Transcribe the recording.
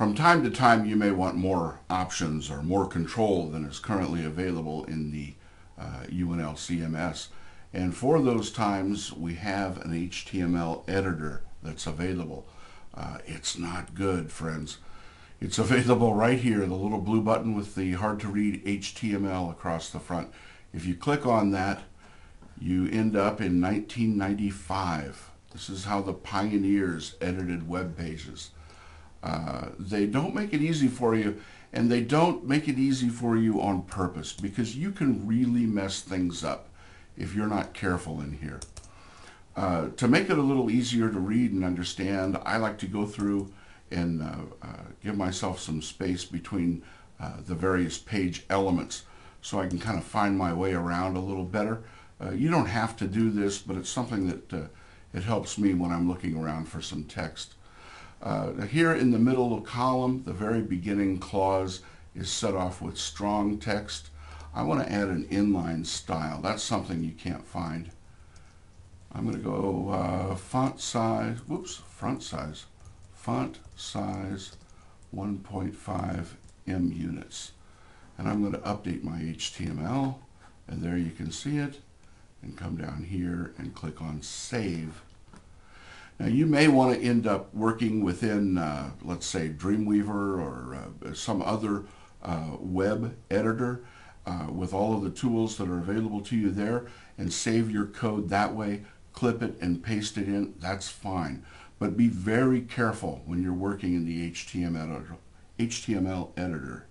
From time to time, you may want more options or more control than is currently available in the uh, UNL CMS. And for those times, we have an HTML editor that's available. Uh, it's not good, friends. It's available right here, the little blue button with the hard to read HTML across the front. If you click on that, you end up in 1995. This is how the pioneers edited web pages. Uh, they don't make it easy for you, and they don't make it easy for you on purpose because you can really mess things up if you're not careful in here. Uh, to make it a little easier to read and understand, I like to go through and uh, uh, give myself some space between uh, the various page elements so I can kind of find my way around a little better. You don't have to do this, but it's something that it helps me when I'm looking around for some text. Uh, here in the middle of column, the very beginning clause is set off with strong text. I want to add an inline style. That's something you can't find. I'm going to go uh, font size, whoops, front size, font size 1.5 em units. And I'm going to update my HTML, and there you can see it, and come down here and click on Save. Now you may want to end up working within, uh, let's say, Dreamweaver or uh, some other uh, web editor uh, with all of the tools that are available to you there and save your code that way, clip it and paste it in, that's fine. But be very careful when you're working in the HTML editor. HTML editor.